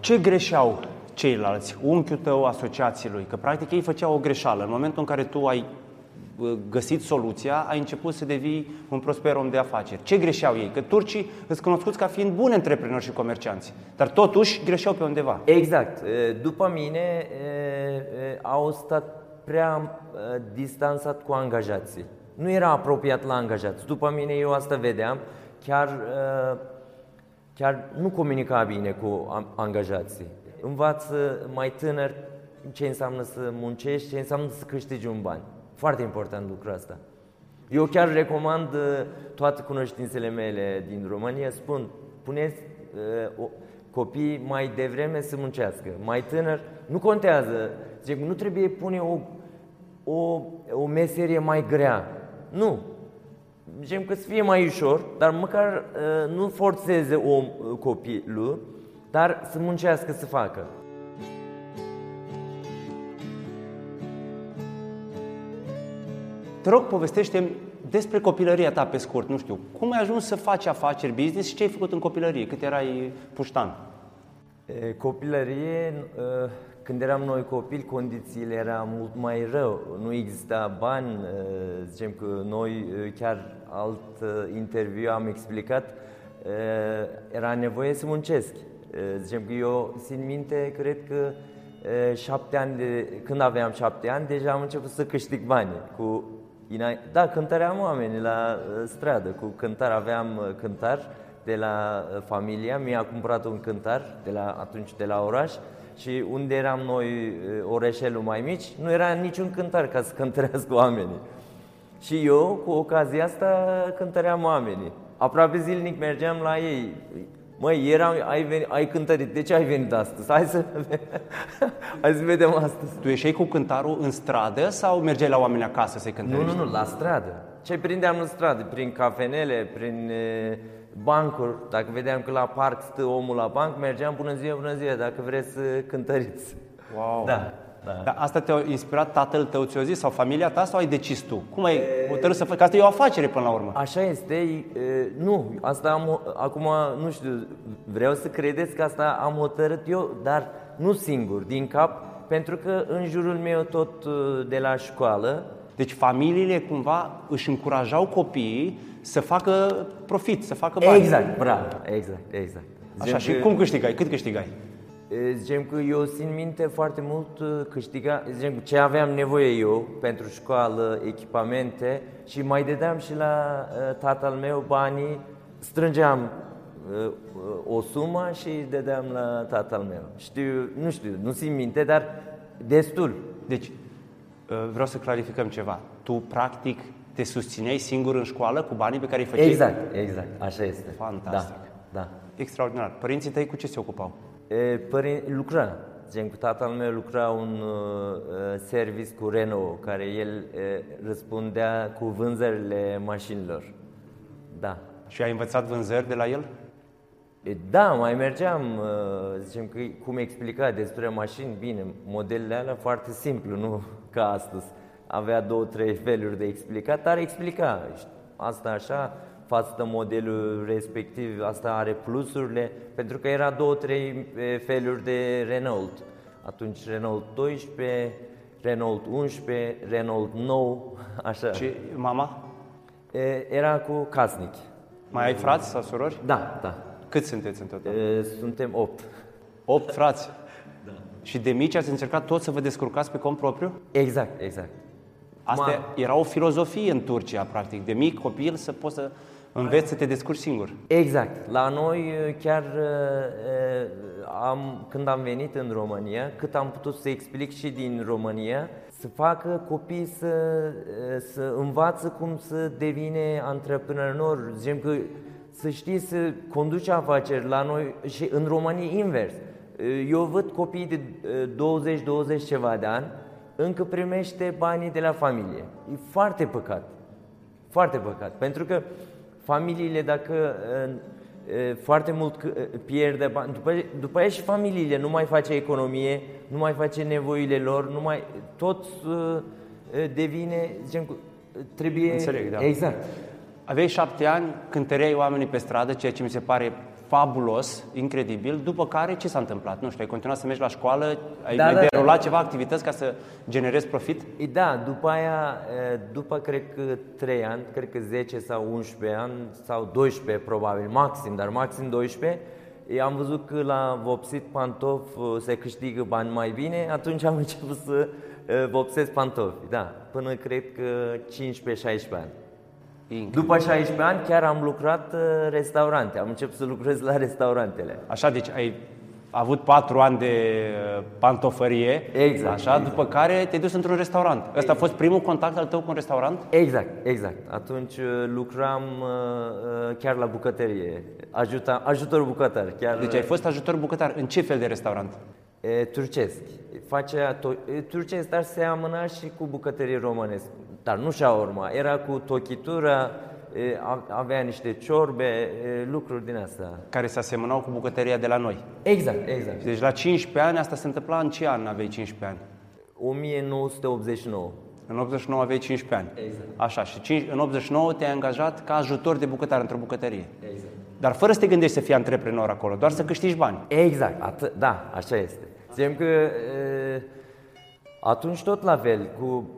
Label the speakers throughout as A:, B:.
A: Ce greșeau ceilalți, unchiul tău, asociații lui? Că practic ei făceau o greșeală. În momentul în care tu ai uh, găsit soluția, ai început să devii un prosper om de afaceri. Ce greșeau ei? Că turcii îți cunoscuți ca fiind buni antreprenori și comercianți, dar totuși greșeau pe undeva.
B: Exact. După mine au stat prea distanțat cu angajații. Nu era apropiat la angajați. După mine eu asta vedeam. Chiar, chiar nu comunica bine cu angajații. Învață mai tânăr ce înseamnă să muncești, ce înseamnă să câștigi un bani. Foarte important lucrul ăsta. Eu chiar recomand toate cunoștințele mele din România, spun, puneți uh, copii mai devreme să muncească, mai tânăr, nu contează, zic, nu trebuie pune o, o, o meserie mai grea, nu. Zicem că să fie mai ușor, dar măcar uh, nu forțeze om uh, copilul, dar să muncească să facă.
A: Te rog, povestește despre copilăria ta pe scurt, nu știu, cum ai ajuns să faci afaceri, business și ce ai făcut în copilărie, cât erai puștan?
B: Copilărie, când eram noi copili, condițiile erau mult mai rău. Nu exista bani, zicem că noi, chiar alt interviu am explicat, era nevoie să muncesc. Zicem că eu, țin minte, cred că șapte ani de, când aveam șapte ani, deja am început să câștig bani cu da, cântăream oameni la uh, stradă, cu cântar aveam uh, cântar de la uh, familia, mi-a cumpărat un cântar de la, atunci de la oraș și unde eram noi, orășelul mai mici, nu era niciun cântar ca să cântărească oamenii. Și eu, cu ocazia asta, cântăream oamenii. Aproape zilnic mergeam la ei. Măi, eram, ai, venit, ai cântărit, de ce ai venit astăzi? Hai să, hai să vedem astăzi.
A: Tu ieșeai cu cântarul în stradă sau mergeai la oameni acasă să-i cântărești?
B: Nu, nu, nu, la stradă. Ce prindeam în stradă? Prin cafenele, prin e, bancuri. Dacă vedeam că la parc stă omul la banc, mergeam bună ziua, bună ziua, dacă vreți să cântăriți.
A: Wow! Da. Da. Dar asta te-a inspirat tatăl tău, ți-o zis, sau familia ta, sau ai decis tu? Cum ai hotărât să faci? Că asta e o afacere până la urmă.
B: Așa este. E, nu, asta am, acum, nu știu, vreau să credeți că asta am hotărât eu, dar nu singur, din cap, pentru că în jurul meu tot de la școală...
A: Deci familiile cumva își încurajau copiii să facă profit, să facă bani.
B: Exact, bravo, exact, exact.
A: Așa, Zic și că... cum câștigai? Cât câștigai?
B: Zicem că eu țin minte foarte mult câștiga, zicem, ce aveam nevoie eu pentru școală, echipamente și mai dădeam și la tatăl meu banii, strângeam o sumă și dădeam la tatăl meu. Știu, nu știu, nu țin minte, dar destul.
A: Deci, vreau să clarificăm ceva. Tu, practic, te susțineai singur în școală cu banii pe care îi făceai?
B: Exact, exact, așa este.
A: Fantastic.
B: Da, da.
A: Extraordinar. Părinții tăi cu ce se ocupau?
B: Părin, lucra. Gen, cu tatăl meu lucra un uh, service cu Renault, care el uh, răspundea cu vânzările mașinilor. Da.
A: Și ai învățat vânzări de la el?
B: Da, mai mergeam, uh, zicem că cum explica despre mașini, bine, modelele alea foarte simplu, nu ca astăzi. Avea două, trei feluri de explicat, dar explica. Asta așa, față de modelul respectiv, asta are plusurile, pentru că era două, trei feluri de Renault. Atunci Renault 12, Renault 11, Renault 9, așa.
A: Și mama?
B: Era cu casnic.
A: Mai ai frați sau surori?
B: Da, da.
A: Cât sunteți în total?
B: Suntem 8.
A: 8 frați?
B: Da.
A: Și de mici ați încercat tot să vă descurcați pe cont propriu?
B: Exact, exact.
A: Asta Ma... era o filozofie în Turcia, practic, de mic copil să poți să înveți să te descurci singur.
B: Exact. La noi chiar am, când am venit în România, cât am putut să explic și din România, să facă copii să, să învață cum să devine antreprenor, zicem că să știi să conduci afaceri la noi și în România invers. Eu văd copii de 20-20 ceva de ani, încă primește banii de la familie. E foarte păcat. Foarte păcat. Pentru că familiile, dacă foarte mult pierde bani, după, după aia și familiile nu mai face economie, nu mai face nevoile lor, nu mai, tot devine, zicem, trebuie...
A: Înțeleg, da.
B: Exact.
A: Aveai șapte ani, cântăreai oamenii pe stradă, ceea ce mi se pare fabulos, incredibil, după care ce s-a întâmplat? Nu știu, ai continuat să mergi la școală, ai,
B: Da,
A: ai
B: da, da.
A: derulat ceva activități ca să generezi profit?
B: E, Da, după aia, e, după cred că 3 ani, cred că 10 sau 11 ani sau 12 probabil, maxim, dar maxim 12, e, am văzut că la vopsit pantof e, se câștigă bani mai bine, atunci am început să e, vopsesc pantofi, da, până cred că 15-16 ani.
A: Incredibil.
B: După 16 ani chiar am lucrat e, restaurante, am început să lucrez la restaurantele.
A: Așa, deci ai avut patru ani de uh, pantofărie,
B: Exact,
A: așa,
B: exact.
A: după care te-ai dus într-un restaurant. Ăsta a fost primul contact al tău cu un restaurant?
B: Exact, exact. Atunci uh, lucram uh, uh, chiar la bucătărie, ajuta, ajutor bucătar, chiar
A: Deci ai fost ajutor bucătar. În ce fel de restaurant?
B: e, turcesc. Facea to- e, turcesc, dar se amâna și cu bucătărie românesc. Dar nu shawarma, era cu tochitura, e, a- avea niște ciorbe, e, lucruri din astea.
A: Care se asemănau cu bucătăria de la noi.
B: Exact, exact.
A: Deci la 15 ani, asta se întâmpla în ce an aveai 15 ani?
B: 1989.
A: În 89 aveai 15 ani.
B: Exact.
A: Așa, și cinci- în 89 te-ai angajat ca ajutor de bucătar într-o bucătărie.
B: Exact.
A: Dar fără să te gândești să fii antreprenor acolo, doar să câștigi bani.
B: Exact, atât, da, așa este. Zicem că e, atunci tot la fel, cu e,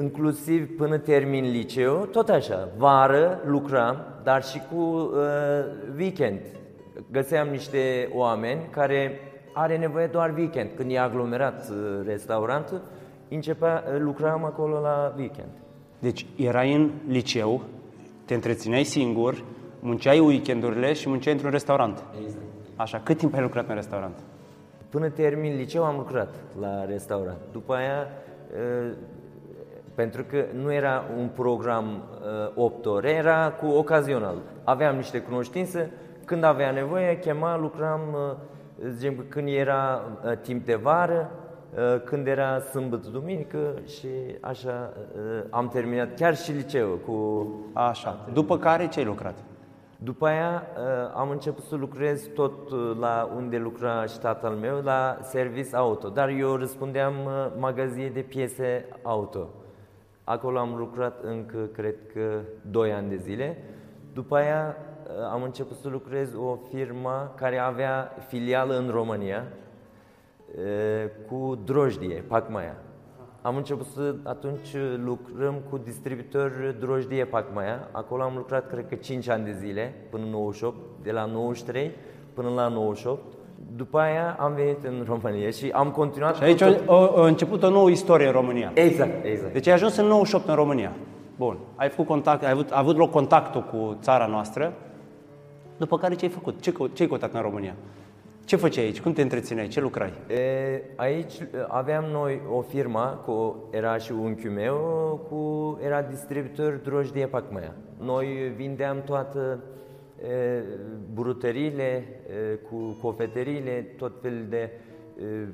B: inclusiv până termin liceu, tot așa, vară lucram, dar și cu e, weekend. Găseam niște oameni care are nevoie doar weekend. Când e aglomerat e, restaurantul, începea, e, lucram acolo la weekend.
A: Deci erai în liceu, te întrețineai singur, munceai weekendurile și munceai într-un restaurant.
B: Exact.
A: Așa, cât timp ai lucrat în restaurant?
B: Până termin liceu am lucrat la restaurant. După aia, e, pentru că nu era un program e, 8 ore, era cu ocazional. Aveam niște cunoștințe, când avea nevoie, chema, lucram, e, zicem, că când era e, timp de vară, e, când era sâmbătă, duminică și așa e, am terminat chiar și liceul cu
A: Așa. După care ce ai lucrat?
B: după aia uh, am început să lucrez tot uh, la unde lucra și tatăl meu, la service auto, dar eu răspundeam uh, magazie de piese auto. Acolo am lucrat încă, cred că, 2 ani de zile. După aia uh, am început să lucrez o firmă care avea filială în România uh, cu drojdie, Pacmaia. Am început să atunci lucrăm cu distribuitor drojdie Pacmaia. Acolo am lucrat cred că 5 ani de zile, până în 98, de la 93 până la 98. După aia am venit în România și am continuat
A: Și aici
B: cu tot-
A: a, a, a început o nouă istorie în România.
B: Exact, exact.
A: Deci ai ajuns în 98 în România. Bun. Ai făcut contact, ai avut, a avut loc contactul cu țara noastră. După care ce ai făcut? Ce, cău- ce ai căutat în România? Ce făceai aici? Cum te întrețineai? Ce lucrai?
B: E, aici e, aveam noi o firmă, cu, era și unchiul meu, cu, era distribuitor drojdie Pacmaia. Noi vindeam toată e, brutăriile, e, cu cofetăriile, tot fel de e, e,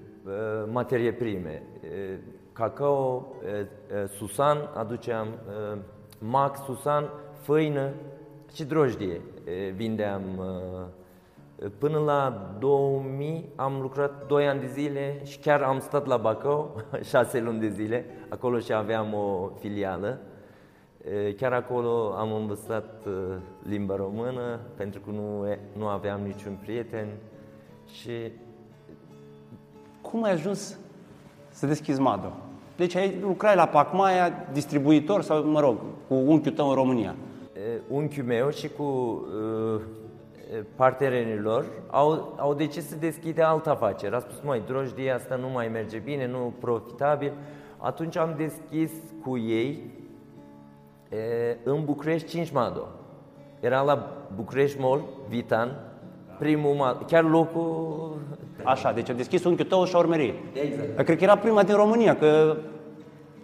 B: materie prime. E, cacao, e, e, susan, aduceam e, mac, susan, făină și drojdie e, vindeam e, Până la 2000 am lucrat 2 ani de zile și chiar am stat la Bacău 6 luni de zile. Acolo și aveam o filială. E, Chiar acolo am învățat e, limba română pentru că nu, e- nu aveam niciun prieten și
A: Cum ai ajuns să deschizi Mado? Deci ai lucrai la Pacmaia, distribuitor sau, mă rog, cu unchiul tău în România.
B: e, unchiul meu și cu e, e, partenerii lor au, au decis să deschide altă afacere. A spus, măi, drojdia asta nu mai merge bine, nu profitabil. Atunci am deschis cu ei e, în București 5 Mado. Era la București Mall, Vitan, primul Mado, chiar locul...
A: Așa, deci a deschis unchiul tău o șaurmerie.
B: Exact.
A: Cred că era prima din România, că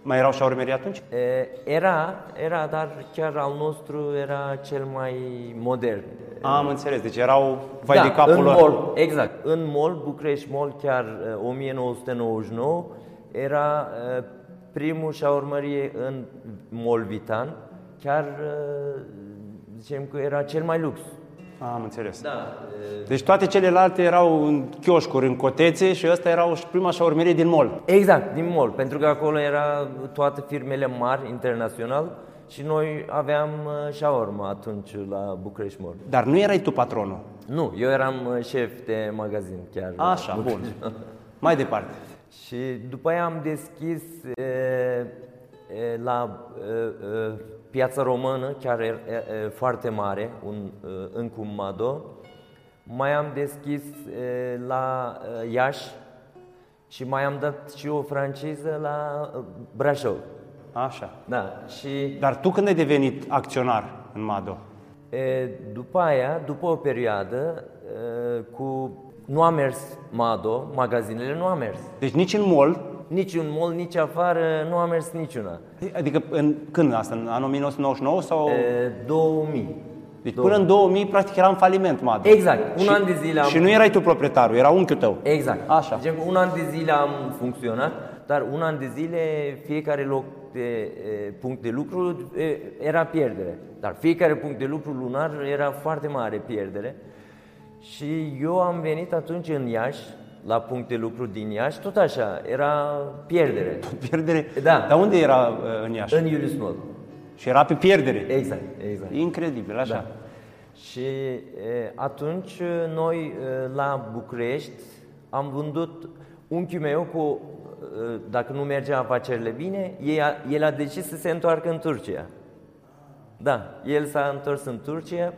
A: mai erau șaurmerii atunci?
B: E, era, era, dar chiar al nostru era cel mai modern.
A: Am înțeles, deci erau vai
B: da,
A: de capul
B: în
A: lor.
B: mall, exact. În mall, București Mall, chiar uh, 1999, era uh, primul șaurmărie în mall Vitan, chiar uh, zicem că era cel mai lux.
A: Am înțeles.
B: Da. uh,
A: Deci toate celelalte erau în chioșcuri, în cotețe și ăsta era o- prima șaurmerie din mall.
B: Exact, din mall, pentru că acolo era toate firmele mari, internațional, și noi aveam uh, shawarma atunci la București Mall.
A: Dar nu erai tu patronul.
B: Nu, eu eram uh, șef de magazin chiar.
A: Așa,
B: Nu-
A: bun. Mai departe.
B: Și după aia am deschis e, e, la e, e, piața română, chiar e, e, foarte mare, un, e, în Cumado. Mai am deschis e, la e, Iași și mai am dat și o franciză la e, Brașov.
A: Așa.
B: Da, și
A: Dar tu când ai devenit acționar în Mado?
B: E, după aia, după o perioadă, e, cu nu a mers Mado, magazinele nu a mers.
A: Deci nici în mall,
B: Nici un mall, nici afară, nu a mers niciuna.
A: adică în, când asta, în anul 1999 sau...
B: E, 2000.
A: Deci până în 2000 practic era în faliment Mado.
B: Exact, un
A: și,
B: an de zile am-
A: Și nu erai tu proprietarul, era unchiul tău.
B: Exact.
A: Așa.
B: Deci, un an de zile am funcționat, dar un an de zile fiecare loc de e, punct de lucru e, era pierdere. Dar fiecare punct de lucru lunar era foarte mare pierdere. Și eu am venit atunci în Iași, la punct de lucru din Iași, tot așa, era pierdere.
A: Pierdere.
B: Da.
A: Dar unde era uh, în Iași?
B: În Iulius Mall.
A: Și era pe pierdere.
B: Exact, exact.
A: Incredibil, așa.
B: Da. Și e, atunci e, noi e, la București am vândut unchiul meu cu, e, dacă nu mergea afacerile bine, el a, el a decis să se întoarcă în Turcia. Da, el s-a întors în Turcia, e,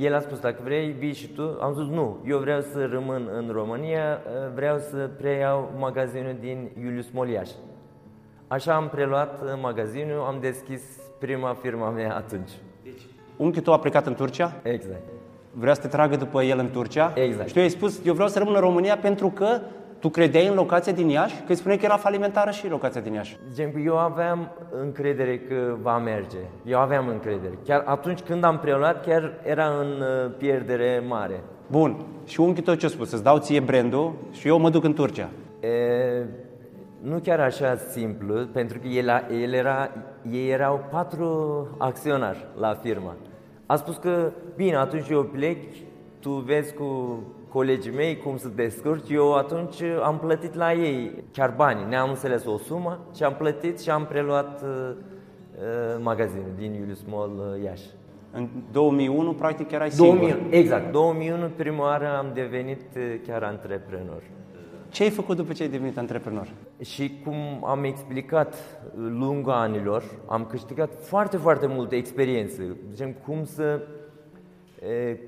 B: el a spus, dacă vrei, vii și tu. Am zis, nu, eu vreau să rămân în România, e, vreau să preiau magazinul din Iulius Moliaș. Așa am preluat e, magazinul, am deschis prima firma mea atunci.
A: Unchiul tău a plecat în Turcia,
B: Exact.
A: vrea să te tragă după el în Turcia.
B: Exact.
A: Și tu ai spus, eu vreau să rămân în România pentru că tu credeai în locația din Iași, că îi spuneai că era falimentară și locația din Iași.
B: Gen, eu aveam încredere că va merge. Eu aveam încredere. Chiar atunci când am preluat, chiar era în uh, pierdere mare.
A: Bun. Și unchiul tău ce a spus? Să-ți dau ție brandul și eu mă duc în Turcia.
B: E, nu chiar așa simplu, pentru că el, a- el era, ei erau patru acționari la firma. A spus că, bine, atunci eu plec, tu vezi cu colegii mei cum să te descurci. Eu atunci am plătit la ei chiar bani, ne-am înțeles o sumă și am plătit și am preluat uh, uh, magazinul din Iulius Mall uh, Iași.
A: În 2001, practic, erai singur.
B: 2000, exact, 2001 prima oară am devenit uh, chiar antreprenor.
A: Ce ai făcut după ce ai devenit antreprenor?
B: Și cum am explicat lungul anilor, am câștigat foarte, foarte multe experiențe. Zicem, cum să, e,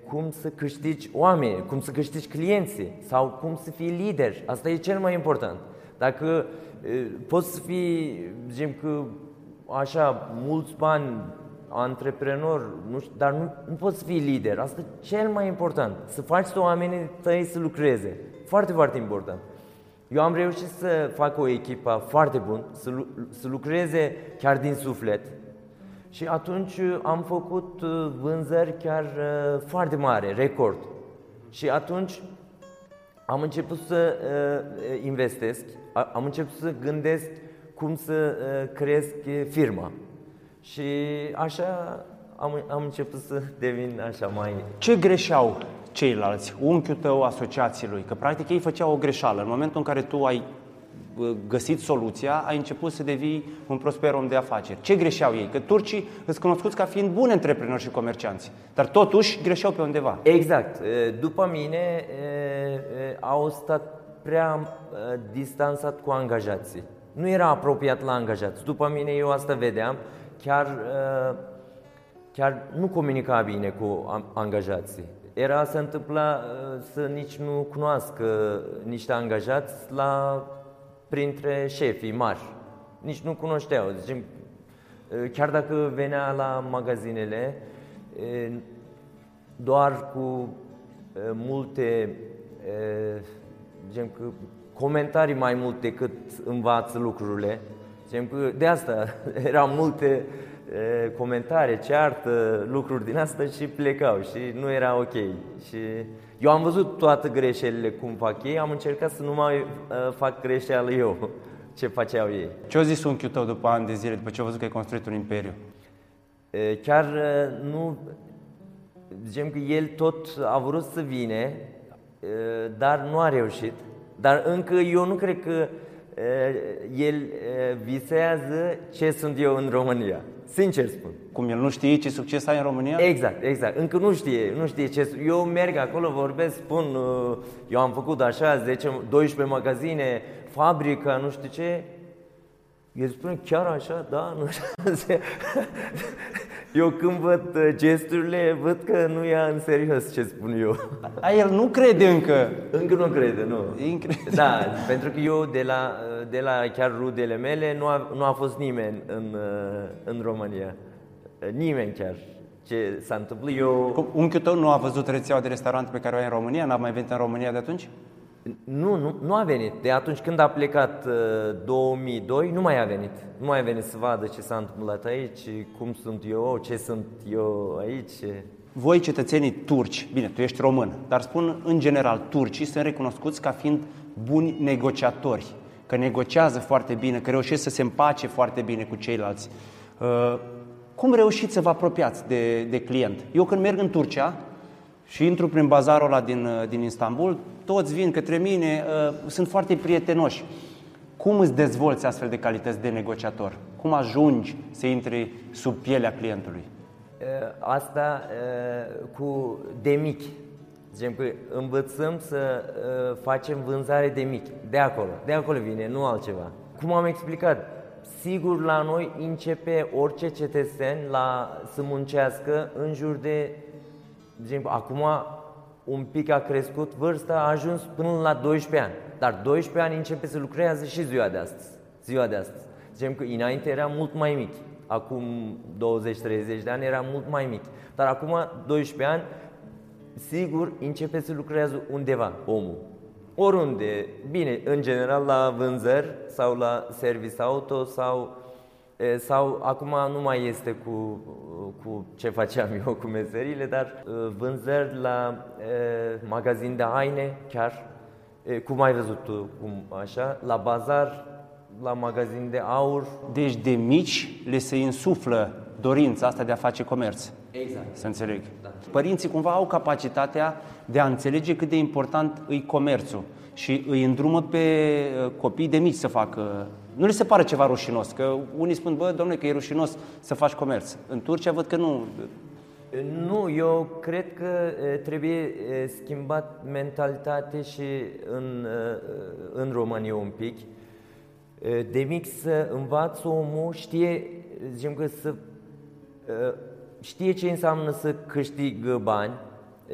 B: cum să câștigi oameni, cum să câștigi clienții sau cum să fii lider. Asta e cel mai important. Dacă e, poți să fii, zicem că așa, mulți bani, antreprenor, nu știu, dar nu, nu poți să fii lider. Asta e cel mai important. Să faci să oamenii tăi să lucreze. Foarte, foarte important. Eu am reușit să fac o echipă foarte bună, să, lu- să lucreze chiar din suflet. Și atunci uh, am făcut uh, vânzări chiar uh, foarte mare, record. Și atunci am început să uh, investesc, a- am început să gândesc cum să uh, cresc uh, firma. Și așa am, am început să devin așa mai
A: Ce greșeau ceilalți, unchiul tău, asociații lui? Că practic ei făceau o greșeală. În momentul în care tu ai bă, găsit soluția, ai început să devii un prosper om de afaceri. Ce greșeau ei? Că turcii îți cunoscuți ca fiind buni antreprenori și comercianți, dar totuși greșeau pe undeva.
B: Exact. E, După mine e, e, au stat prea e, distanțat cu angajații. Nu era apropiat la angajați. După mine eu asta vedeam. Chiar, e, chiar nu comunica bine cu am- angajații. Era se întâmpla e, să nici nu cunoască niște angajați la printre șefii mari. Nici nu cunoșteau. Zicem, e, chiar dacă venea la magazinele, e, doar cu e, multe e, gen că comentarii mai mult decât învață lucrurile. Gen că de asta erau multe e, comentarii, ceartă, lucruri din asta și plecau și nu era ok. Și eu am văzut toate greșelile cum fac ei, am încercat să nu mai e, fac greșeală eu ce faceau ei.
A: Ce a zis unchiul tău după ani de zile, după ce a văzut că ai construit un imperiu?
B: E, Chiar e, nu, zicem că el tot a vrut să vine, e, dar nu a reușit. Dar încă eu nu cred că el visează ce sunt eu în România. Sincer spun.
A: Cum el nu știe ce succes ai în România?
B: Exact, exact. Încă nu știe, nu știe ce... Eu merg acolo, vorbesc, spun, eu am făcut așa 10, 12 magazine, fabrica, nu știu ce. El spune, chiar așa? Da, nu așa. Eu când văd uh, gesturile, văd că nu ia în serios ce spun eu.
A: A, el nu crede încă.
B: Încă nu crede, nu.
A: Incredibil.
B: Da, pentru că eu de la, uh, de la chiar rudele mele nu a, nu a fost nimeni în, uh, în România. Nimeni chiar. Ce s-a întâmplat eu...
A: Cum, unchiul tău nu a văzut rețeaua de restaurant pe care o ai în România? N-a mai venit în România de atunci?
B: Nu, nu, nu a venit. De atunci când a plecat uh, 2002, nu mai a venit. Nu mai a venit să vadă ce s-a întâmplat aici, cum sunt eu, ce sunt eu aici.
A: Voi, cetățenii turci, bine, tu ești român, dar spun în general, turcii sunt recunoscuți ca fiind buni negociatori, că negociază foarte bine, că reușesc să se împace foarte bine cu ceilalți. Uh, cum reușiți să vă apropiați de, de client? Eu când merg în Turcia, și intru prin bazarul ăla din, uh, din Istanbul, toți vin către mine, uh, sunt foarte prietenoși. Cum îți dezvolți astfel de calități de negociator? Cum ajungi să intri sub pielea clientului?
B: Uh, asta uh, cu de mic. Zicem că învățăm să uh, facem vânzare de mic. De acolo. De acolo vine, nu altceva. Cum am explicat, sigur la noi începe orice cetățean la, să muncească în jur de de exemplu, acum un pic a crescut vârsta, a ajuns până la 12 ani. Dar 12 ani începe să lucrează și ziua de astăzi. Ziua de astăzi. Zicem că înainte era mult mai mic. Acum 20-30 de ani era mult mai mic. Dar acum 12 ani, sigur, începe să lucrează undeva omul. Oriunde. Bine, în general la vânzări sau la service auto sau sau acum nu mai este cu, cu ce faceam eu cu meserile, dar vânzări la magazin de haine, chiar, cum ai văzut tu, cum așa, la bazar, la magazin de aur.
A: Deci de mici le se insuflă dorința asta de a face comerț.
B: Exact.
A: Să înțeleg. Da. Părinții cumva au capacitatea de a înțelege cât de important îi comerțul și îi îndrumă pe copii de mici să facă nu li se pare ceva rușinos, că unii spun, bă, domnule, că e rușinos să faci comerț. În Turcia văd că nu.
B: Nu, eu cred că trebuie schimbat mentalitate și în, în România un pic. De mic să învață omul, știe, zicem că să știe ce înseamnă să câștigă bani,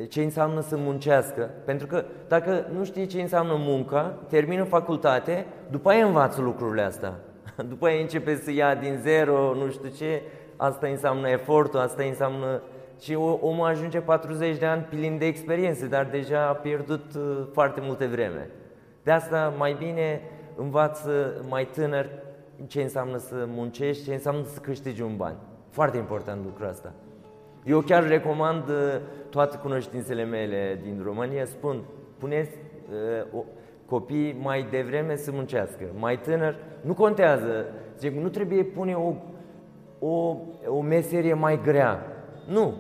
B: ce înseamnă să muncească. Pentru că dacă nu știi ce înseamnă munca, termină facultate, după aia învață lucrurile astea. După aia începe să ia din zero, nu știu ce, asta înseamnă efortul, asta înseamnă... Și omul ajunge 40 de ani plin de experiențe, dar deja a pierdut uh, foarte multe vreme. De asta mai bine învață mai tânăr ce înseamnă să muncești, ce înseamnă să câștigi un bani. Foarte important lucrul ăsta. Eu chiar recomand uh, toate cunoștințele mele din România, spun, puneți uh, copii mai devreme să muncească, mai tânăr, nu contează, zic, nu trebuie pune o, o, o meserie mai grea, nu,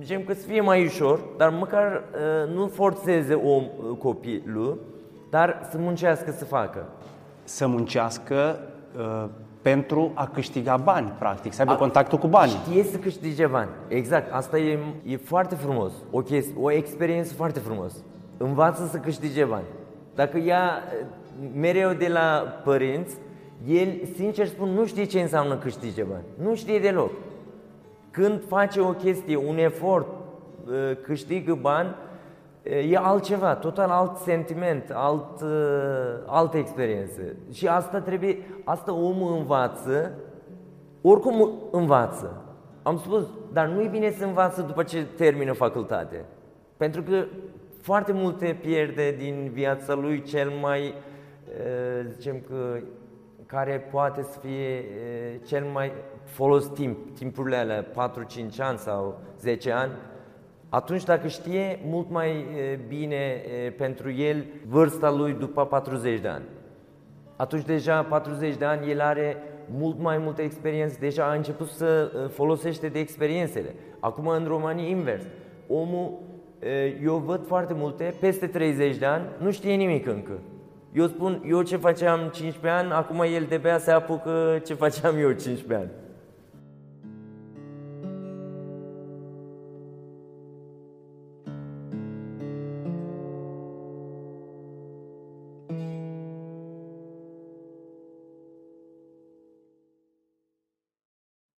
B: zicem că să fie mai ușor, dar măcar uh, nu forțeze om uh, copilul, dar să muncească să facă.
A: Să muncească uh pentru a câștiga bani, practic, să aibă a, contactul cu bani.
B: Știe să câștige bani, exact. Asta e, e foarte frumos, o, chestie, o experiență foarte frumos. Învață să câștige bani. Dacă ia mereu de la părinți, el, sincer spun, nu știe ce înseamnă câștige bani. Nu știe deloc. Când face o chestie, un efort, ă, câștigă bani, e altceva, total alt sentiment, alt, uh, altă experiență. Și asta trebuie, asta omul învață, oricum învață. Am spus, dar nu e bine să învață după ce termină facultate. Pentru că foarte multe pierde din viața lui cel mai, uh, zicem că, care poate să fie uh, cel mai folos timp, timpurile alea, 4-5 ani sau 10 ani, atunci dacă știe mult mai bine pentru el vârsta lui după 40 de ani. Atunci deja 40 de ani el are mult mai multă experiență, deja a început să folosește de experiențele. Acum în România invers. Omul, eu văd foarte multe, peste 30 de ani, nu știe nimic încă. Eu spun, eu ce făceam 15 ani, acum el de bea se apucă ce făceam eu 15 ani.